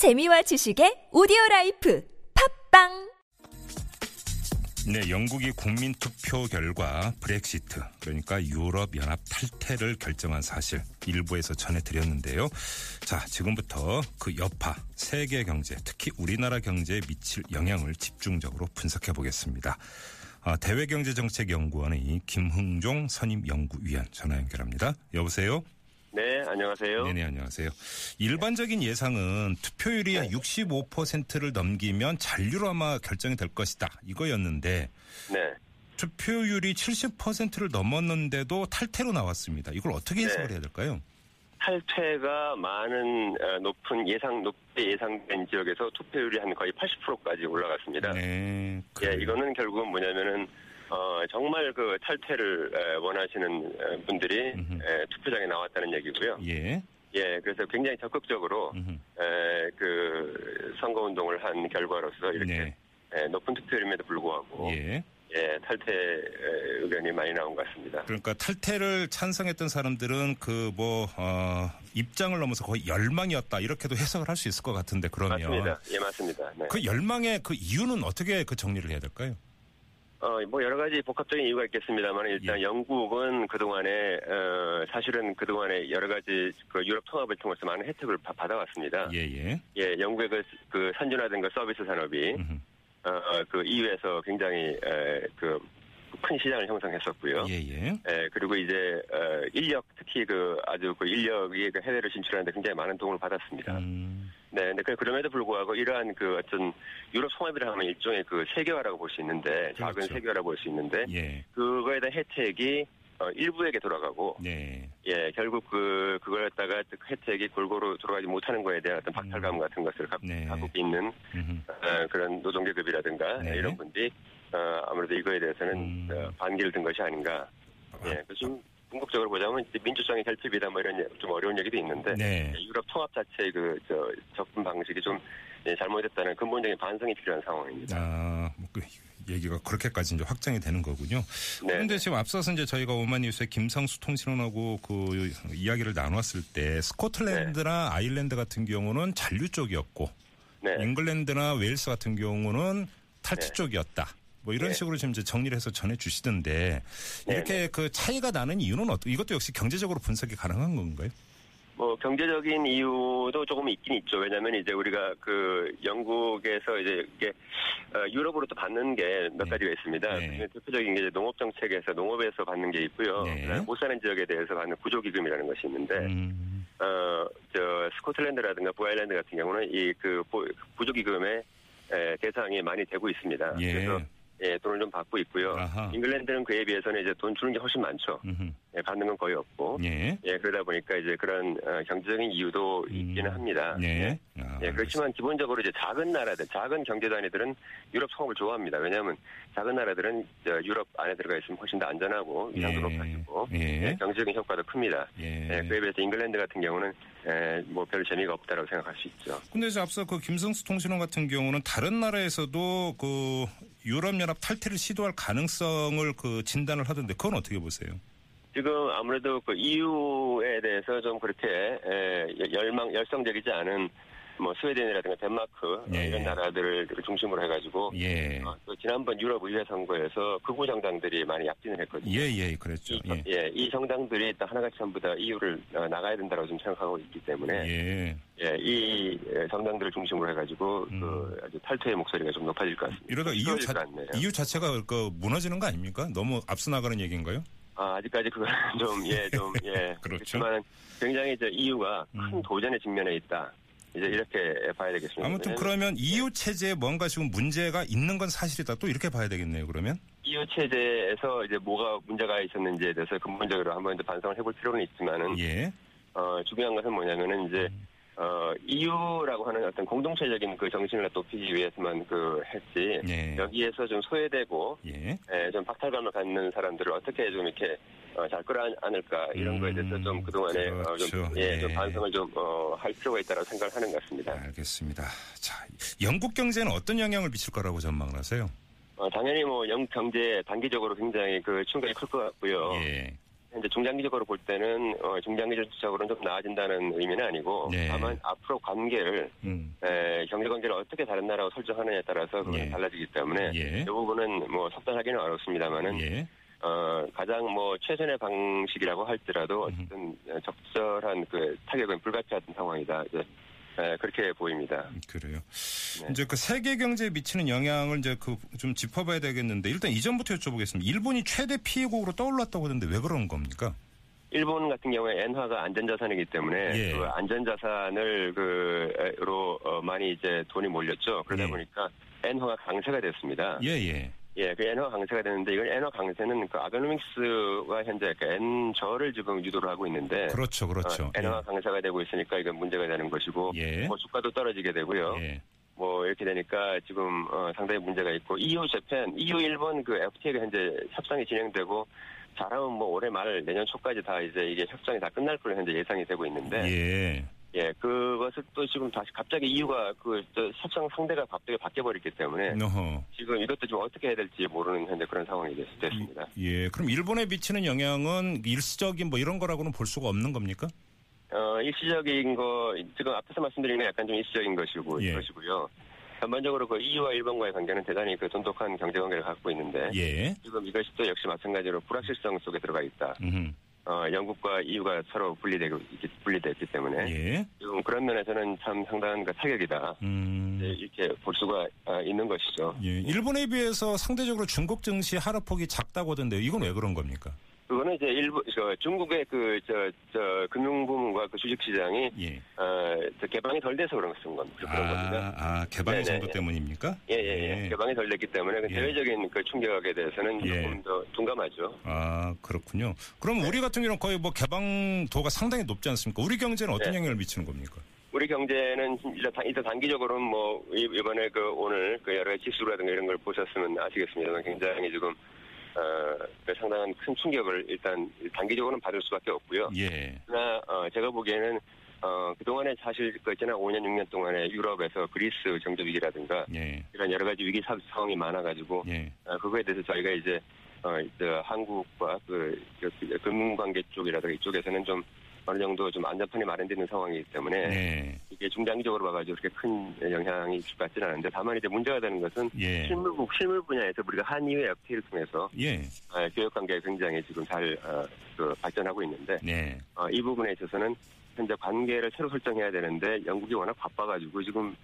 재미와 지식의 오디오 라이프 팟빵 네, 영국이 국민 투표 결과 브렉시트, 그러니까 유럽 연합 탈퇴를 결정한 사실 일부에서 전해 드렸는데요. 자, 지금부터 그 여파, 세계 경제, 특히 우리나라 경제에 미칠 영향을 집중적으로 분석해 보겠습니다. 아, 대외경제정책연구원의 김흥종 선임 연구위원 전화 연결합니다. 여보세요? 네, 안녕하세요. 네네, 안녕하세요. 일반적인 예상은 투표율이 네. 65%를 넘기면 잔류로 아마 결정이 될 것이다. 이거였는데. 네. 투표율이 70%를 넘었는데도 탈퇴로 나왔습니다. 이걸 어떻게 해석을 네. 해야 될까요? 탈퇴가 많은 어, 높은 예상 높게 예상된 지역에서 투표율이 한 거의 80%까지 올라갔습니다. 네. 예, 이거는 결국은 뭐냐면은 어, 정말 그 탈퇴를 원하시는 분들이 에, 투표장에 나왔다는 얘기고요. 예. 예, 그래서 굉장히 적극적으로 에, 그 선거 운동을 한 결과로서 이렇게 네. 에, 높은 투표율임에도 불구하고 예. 예, 탈퇴 의견이 많이 나온 것 같습니다. 그러니까 탈퇴를 찬성했던 사람들은 그뭐 어, 입장을 넘어서 거의 열망이었다 이렇게도 해석을 할 수 있을 것 같은데 그러면 맞습니다. 예, 맞습니다. 네. 그 열망의 그 이유는 어떻게 그 정리를 해야 될까요? 어, 뭐 여러 가지 복합적인 이유가 있겠습니다만 일단 예. 영국은 그동안에 어, 사실은 그동안에 여러 가지 그 유럽 통합을 통해서 많은 혜택을 바, 받아왔습니다. 예, 예. 예, 영국의 그, 그 선진화된 그 서비스 산업이 어, 그 EU에서 굉장히 에, 그 큰 시장을 형성했었고요. 예, 예. 예 그리고 이제 어, 인력 특히 그 아주 그 인력이 그 해외로 진출하는데 굉장히 많은 도움을 받았습니다. 음. 네, 근데 그, 그럼에도 불구하고 이러한 그 어떤 유럽 통합이라 하면 일종의 그 세계화라고 볼 수 있는데 그렇죠. 작은 세계화라고 볼 수 있는데 예. 그거에 대한 혜택이 어, 일부에게 돌아가고, 네. 예, 결국 그, 그걸 갖다가 그 혜택이 골고루 돌아가지 못하는 거에 대한 어떤 박탈감 음. 같은 것을 갖, 네. 갖고 있는, 어, 그런 노동계급이라든가, 네. 이런 분들이 어, 아무래도 이거에 대해서는 음. 어, 반기를 든 것이 아닌가. 아. 예, 좀 궁극적으로 보자면 민주성의 결핍이다 뭐 이런 좀 어려운 얘기도 있는데 네. 유럽 통합 자체의 그 저 접근 방식이 좀 예, 잘못됐다는 근본적인 반성이 필요한 상황입니다. 아, 뭐그 얘기가 그렇게까지 이제 확장이 되는 거군요. 네. 그런데 지금 앞서서 이제 저희가 오마니뉴스의 김상수 통신원하고 그 이야기를 나눴을 때 스코틀랜드나 네. 아일랜드 같은 경우는 잔류 쪽이었고 네. 잉글랜드나 웨일스 같은 경우는 탈취 네. 쪽이었다. 뭐 이런 네. 식으로 지금 이제 정리를 해서 전해 주시던데 네, 이렇게 네. 그 차이가 나는 이유는 어떤 이것도 역시 경제적으로 분석이 가능한 건가요? 뭐 경제적인 이유도 조금 있긴 있죠. 왜냐하면 이제 우리가 그 영국에서 이제 이게 어, 유럽으로 또 받는 게몇 네. 가지가 있습니다. 네. 대표적인 게 농업 정책에서 농업에서 받는 게 있고요. 네. 못 사는 지역에 대해서 받는 구조 기금이라는 것이 있는데 음. 어저 스코틀랜드라든가 부아일랜드 같은 경우는 이 그 구조 기금의 대상이 많이 되고 있습니다. 예. 그래서 예, 돈을 좀 받고 있고요. 아하. 잉글랜드는 그에 비해서는 이제 돈 주는 게 훨씬 많죠. 예, 받는 건 거의 없고. 예. 예, 그러다 보니까 이제 그런 어, 경제적인 이유도 음. 있기는 합니다. 예. 예. 아, 예, 그렇지만 기본적으로 이제 작은 나라들, 작은 경제 단위들은 유럽 통합을 좋아합니다. 왜냐하면 작은 나라들은 유럽 안에 들어가 있으면 훨씬 더 안전하고 위상도 예. 높아지고 예. 예. 경제적인 효과도 큽니다. 예. 예, 그에 비해서 잉글랜드 같은 경우는 예, 뭐별 재미가 없다라고 생각할 수 있죠. 근데 이제 앞서 그 김성수 통신원 같은 경우는 다른 나라에서도 그 유럽연합 탈퇴를 시도할 가능성을 그 진단을 하던데 그건 어떻게 보세요? 지금 아무래도 그 EU에 대해서 좀 그렇게 에, 열망 열성적이지 않은 뭐 스웨덴이라든가 덴마크 예. 이런 나라들을 중심으로 해가지고 예. 어, 또 지난번 유럽 의회 선거에서 극우 정당들이 많이 약진을 했거든요. 예예 예, 그랬죠. 이, 예. 예. 이 정당들이 하나같이 전부 다 EU를 어, 나가야 된다고 좀 생각하고 있기 때문에 예. 예, 이 정당들을 중심으로 해가지고 음. 그 아주 탈퇴의 목소리가 좀 높아질 것 같습니다. 이러다 EU, 자, EU 자체가 그 무너지는 거 아닙니까? 너무 앞서 나가는 얘기인가요? 아, 아직까지 그건 좀, 예, 좀, 예. 그렇죠. 그렇지만 굉장히 이제 EU가 큰 음. 도전에 직면해 있다. 이제 이렇게 봐야 되겠습니다. 아무튼 그러면 EU 체제에 뭔가 지금 문제가 있는 건 사실이다. 또 이렇게 봐야 되겠네요. 그러면 EU 체제에서 이제 뭐가 문제가 있었는지에 대해서 근본적으로 한번 더 반성을 해볼 필요는 있지만은 예. 어, 중요한 것은 뭐냐면은 이제 음. 어, EU라고 하는 어떤 공동체적인 그 정신을 높이기 위해서만 그 했지 예. 여기에서 좀 소외되고 예. 예, 좀 박탈감을 갖는 사람들을 어떻게 좀 이렇게 어, 잘 끌어안을까 이런 음, 거에 대해서 좀 음, 그동안에 그렇죠. 어, 좀, 예, 예, 좀 반성을 좀 어, 할 필요가 있다고 생각을 하는 것 같습니다. 알겠습니다. 자, 영국 경제는 어떤 영향을 미칠 거라고 전망을 하세요? 어, 당연히 뭐 영국 경제 단기적으로 굉장히 그 충격이 클 것 같고요. 예. 이제 중장기적으로 볼 때는 어, 중장기적으로는 좀 나아진다는 의미는 아니고 네. 다만 앞으로 관계를 음. 에, 경제 관계를 어떻게 다른 나라와 설정하느냐에 따라서 그건 예. 달라지기 때문에 예. 이 부분은 뭐 석단하기는 어렵습니다만은 예. 어, 가장 뭐 최선의 방식이라고 할지라도 어쨌든 음. 적절한 그 타격은 불가피한 상황이다. 네, 그렇게 보입니다. 그래요. 네. 이제 그 세계 경제에 미치는 영향을 이제 그 좀 짚어봐야 되겠는데 일단 이전부터 여쭤보겠습니다. 일본이 최대 피해국으로 떠올랐다고 하는데 왜 그런 겁니까? 일본 같은 경우에 엔화가 안전자산이기 때문에 예. 그 안전자산을 그로 어, 많이 이제 돈이 몰렸죠. 그러다 예. 보니까 엔화가 강세가 됐습니다. 예예. 예. 예, 그 엔화 강세가 되는데 이건 엔화 강세는 그 아베노믹스가 현재 그 엔저를 지금 유도를 하고 있는데 그렇죠, 그렇죠. 어, 엔화 예. 강세가 되고 있으니까 이건 문제가 되는 것이고 예. 뭐 주가도 떨어지게 되고요. 예. 뭐 이렇게 되니까 지금 어, 상당히 문제가 있고 EU 재팬, EU 일본 그 FTA가 현재 협상이 진행되고 잘하면 뭐 올해 말 내년 초까지 다 이제 이게 협상이 다 끝날 걸로 현재 예상이 되고 있는데 예. 예, 그것을 또 지금 다시 갑자기 이유가 그 협상 상대가 갑자기 바뀌어버렸기 때문에 어허. 지금 이것도 좀 어떻게 해야 될지 모르는 현재 그런 상황이 됐, 습니다 예, 그럼 일본에 미치는 영향은 일시적인 뭐 이런 거라고는 볼 수가 없는 겁니까? 어, 일시적인 거 지금 앞에서 말씀드린 건 약간 좀 일시적인 것이고 예. 것이고요. 전반적으로 그 EU와 일본과의 관계는 대단히 그 돈독한 경제 관계를 갖고 있는데 예. 지금 이것이 또 역시 마찬가지로 불확실성 속에 들어가 있다. 음흠. 어, 영국과 EU가 서로 분리되고 분리됐기 때문에 예. 지금 그런 면에서는 참 상당한 그 타격이다 음. 이렇게 볼 수가 아, 있는 것이죠. 예. 일본에 비해서 상대적으로 중국 증시 하락폭이 작다고 하던데요. 이건 왜 그런 겁니까? 그거는 이제 일부 저 중국의 그 저 저 금융 부문과 그 주식 시장이 예. 어 개방이 덜 돼서 그런. 그런 아, 겁니다. 아 개방의 정도 때문입니까? 예예예. 예, 예. 개방이 덜 됐기 때문에 그 예. 대외적인 그 충격에 대해서는 예. 조금 더 둔감하죠. 아 그렇군요. 그럼 네. 우리 같은 경우는 거의 뭐 개방도가 상당히 높지 않습니까? 우리 경제는 어떤 네. 영향을 미치는 겁니까? 우리 경제는 일단 단기적으로는 뭐 이번에 그 오늘 그 여러 지수라든가 이런 걸 보셨으면 아시겠습니다만 굉장히 지금 어, 그 상당한 큰 충격을 일단 단기적으로는 받을 수밖에 없고요. 예. 그러나 어, 제가 보기에는 어, 그동안에 사실 그 지난 5년, 6년 동안에 유럽에서 그리스 정도 위기라든가 예. 이런 여러 가지 위기 상황이 많아가지고 예. 어, 그거에 대해서 저희가 이제 어, 저 한국과 그, 그, 그 금융관계 쪽이라든가 이쪽에서는 좀 어느 정도 좀 안전판이 마련되는 상황이기 때문에 네. 이게 중장기적으로 봐가지고 그렇게 큰 영향이 있을 것 같지는 않은데 다만 이제 문제가 되는 것은 예. 실물 실물 분야에서 우리가 한의회 FTA를 통해서 예. 어, 교역 관계가 굉장히 지금 잘 어, 그 발전하고 있는데 네. 어, 이 부분에 있어서는 현재 관계를 새로 설정해야 되는데 영국이 워낙 바빠가지고 지금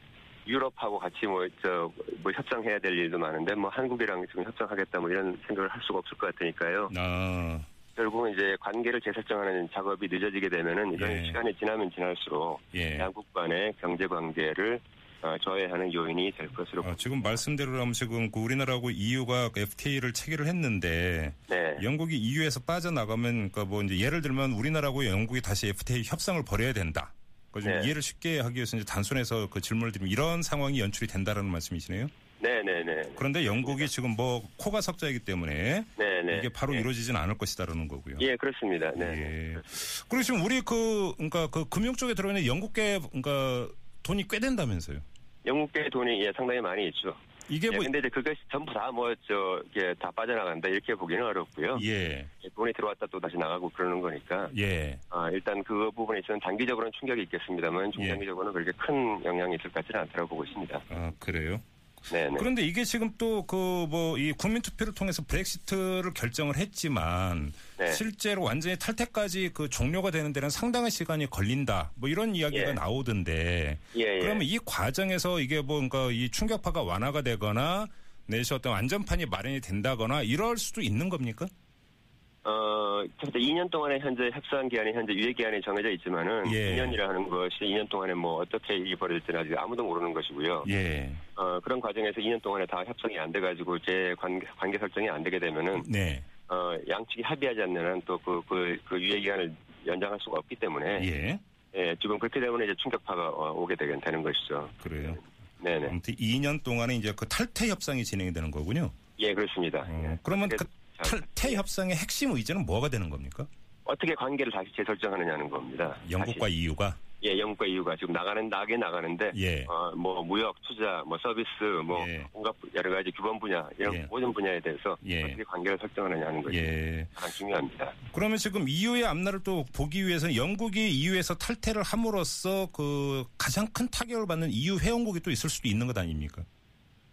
유럽하고 같이 뭐, 저, 뭐 협상해야 될 일도 많은데 뭐 한국이랑 지금 협상하겠다 뭐 이런 생각을 할 수가 없을 것 같으니까요. 아. 결국은 이제 관계를 재설정하는 작업이 늦어지게 되면은 이런 예. 시간이 지나면 지날수록 예. 양국 간의 경제 관계를 어, 저해하는 요인이 될 것으로 어, 지금 말씀대로라면 지금 그 우리나라하고 EU가 FTA를 체결을 했는데 네. 영국이 EU에서 빠져나가면 그러니까 뭐 이제 예를 들면 우리나라하고 영국이 다시 FTA 협상을 벌여야 된다. 그러니까 네. 이해를 쉽게 하기 위해서 이제 단순해서 그 질문을 드리면 이런 상황이 연출이 된다라는 말씀이시네요. 네네네. 그런데 영국이 지금 뭐 코가 석자이기 때문에 네 네. 이게 바로 네. 이루어지지는 않을 것이다라는 거고요. 예, 그렇습니다. 네. 예. 그리고 지금 우리 그 그러니까 그 금융 쪽에 들어있는 영국계 그러니까 돈이 꽤 된다면서요? 영국계 돈이 예 상당히 많이 있죠. 이게 뭐 예, 근데 이제 그것이 전부 다 뭐저 이게 다 빠져나간다 이렇게 보기는 어렵고요. 예. 예. 돈이 들어왔다 또 다시 나가고 그러는 거니까. 예. 아 일단 그 부분에 있어서는 단기적으로는 충격이 있겠습니다만 중장기적으로는 예. 그렇게 큰 영향이 있을 것 같지는 않다고 보고 있습니다. 아 그래요? 네네. 그런데 이게 지금 또 그 뭐 이 국민 투표를 통해서 브렉시트를 결정을 했지만 네. 실제로 완전히 탈퇴까지 그 종료가 되는 데는 상당한 시간이 걸린다. 뭐 이런 이야기가 예. 나오던데. 예, 예. 그러면 이 과정에서 이게 뭔가 이 충격파가 완화가 되거나 내시 어떤 안전판이 마련이 된다거나 이럴 수도 있는 겁니까? 어, 2년 동안의 현재 협상 기한이 현재 유예 기한이 정해져 있지만은 예. 2년이라 는 것이 2년 동안에 뭐 어떻게 일이 벌어질지는 아직 아무도 모르는 것이고요. 예. 어, 그런 과정에서 2년 동안에 다 협상이 안 돼가지고 제 관계, 관계 설정이 안 되게 되면은 네. 어, 양측이 합의하지 않는 한 또 그, 그, 그 유예 기간을 연장할 수가 없기 때문에 예. 예, 지금 그렇게 되면 이제 충격파가 어, 오게 되게 되는 것이죠. 그래요. 네네. 아무튼 2년 동안에 이제 그 탈퇴 협상이 진행이 되는 거군요. 예, 그렇습니다. 어, 예. 그러면 그 탈퇴 협상의 핵심 의제는 뭐가 되는 겁니까? 어떻게 관계를 다시 재설정하느냐는 겁니다. 영국과 다시. EU가? 예, 영국과 EU가 지금 나가는 나게 나가는데 예. 어, 뭐 무역, 투자, 뭐 서비스, 뭐 예. 온갖 여러 가지 규범 분야 이런 예. 모든 분야에 대해서 예. 어떻게 관계를 설정하느냐는 것이 예. 가장 중요합니다. 그러면 지금 EU의 앞날을 또 보기 위해서는 영국이 EU에서 탈퇴를 함으로써 그 가장 큰 타격을 받는 EU 회원국이 또 있을 수도 있는 것 아닙니까?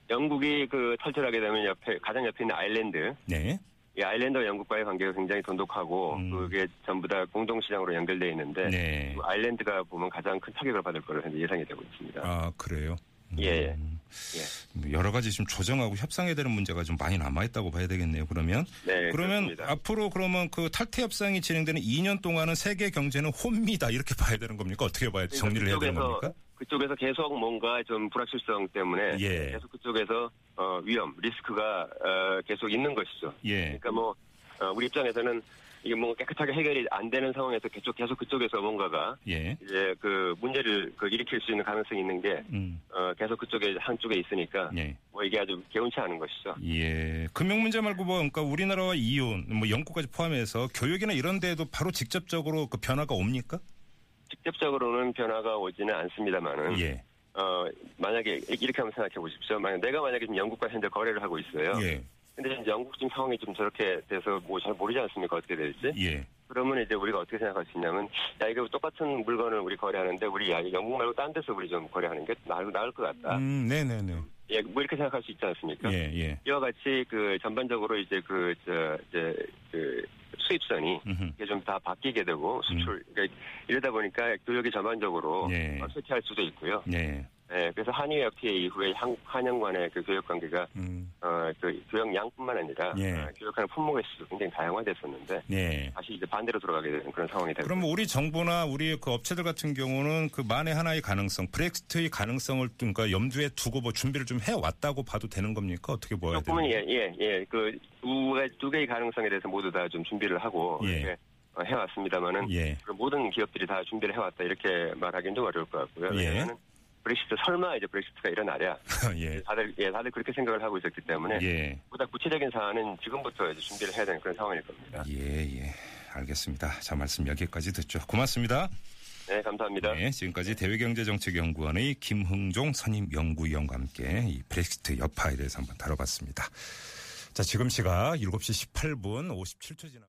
영국이 그 탈퇴하게 되면 옆에 가장 옆에 있는 아일랜드. 네. 이 아일랜드와 영국과의 관계가 굉장히 돈독하고 음. 그게 전부 다 공동 시장으로 연결되어 있는데 네. 그 아일랜드가 보면 가장 큰 타격을 받을 거로 현재 예상이 되고 있습니다. 아 그래요? 예. 음. 예. 여러 가지 지금 조정하고 협상해야 되는 문제가 좀 많이 남아있다고 봐야 되겠네요. 그러면 네, 그러면 그렇습니다. 앞으로 그러면 그 탈퇴 협상이 진행되는 2년 동안은 세계 경제는 혼미다 이렇게 봐야 되는 겁니까? 어떻게 봐야 그러니까 정리를 해야 되는 겁니까? 그쪽에서 계속 뭔가 좀 불확실성 때문에 예. 계속 그쪽에서 어, 위험, 리스크가 어, 계속 있는 것이죠. 예. 그러니까 뭐 어, 우리 입장에서는 이게 뭔가 깨끗하게 해결이 안 되는 상황에서 계속 계속 그쪽에서 뭔가가 예. 이제 그 문제를 그 일으킬 수 있는 가능성이 있는 게 음. 어, 계속 그쪽에 한쪽에 있으니까 예. 뭐 이게 아주 개운치 않은 것이죠. 예. 금융 문제 말고 뭐 그러니까 우리나라와 이유, 뭐 영국까지 포함해서 교육이나 이런 데에도 바로 직접적으로 그 변화가 옵니까? 직접적으로는 변화가 오지는 않습니다만은 예. 어 만약에 이렇게 한번 생각해 보십시오. 만약 내가 만약에 지금 영국과 현재 거래를 하고 있어요. 예. 근데 이제 영국 지금 상황이 좀 저렇게 돼서 뭐 잘 모르지 않습니까? 어떻게 될지. 예. 그러면 이제 우리가 어떻게 생각할 수 있냐면 야 이거 똑같은 물건을 우리 거래하는데 우리 야 영국 말고 딴 데서 우리 좀 거래하는 게 나을, 나을 것 같다. 음, 네네네. 예, 뭐 이렇게 생각할 수 있지 않습니까? 예, 예. 이와 같이 그 전반적으로 이제 그, 저, 이제 그 수입선이 이게 좀 다 바뀌게 되고 수출, 음. 그러니까 이러다 보니까 교육이 전반적으로 예. 쇠퇴할 수도 있고요. 예. 네, 그래서 한일 FTA 이후에 한, 한영 간의 그 교육 관계가 음. 어, 그 교육 양뿐만 아니라 예. 어, 교육하는 품목의 수도 굉장히 다양화됐었는데 예. 다시 이제 반대로 돌아가게 되는 그런 상황이 되고. 그럼 우리 정부나 우리 그 업체들 같은 경우는 그 만에 하나의 가능성, 브렉시트의 가능성을 그러니까 염두에 두고 뭐 준비를 좀 해 왔다고 봐도 되는 겁니까? 어떻게 보아야 돼요? 조금은 예, 예, 예. 그 두, 두 개의 가능성에 대해서 모두 다 좀 준비를 하고 예. 어, 해왔습니다만은 예. 모든 기업들이 다 준비를 해왔다 이렇게 말하기는 좀 어려울 것 같고요. 예. 왜냐하면 브렉시트 설마 이제 브렉시트가 일어나랴. 예. 다들 예 다들 그렇게 생각을 하고 있었기 때문에 예. 보다 구체적인 사안은 지금부터 이제 준비를 해야 되는 그런 상황일 겁니다. 예 예. 알겠습니다. 자 말씀 여기까지 듣죠. 고맙습니다. 네 감사합니다. 네 지금까지 대외경제정책연구원의 김흥종 선임 연구위원과 함께 이 브렉시트 여파에 대해서 한번 다뤄봤습니다. 자 지금 시각 7시 18분 57초 지나.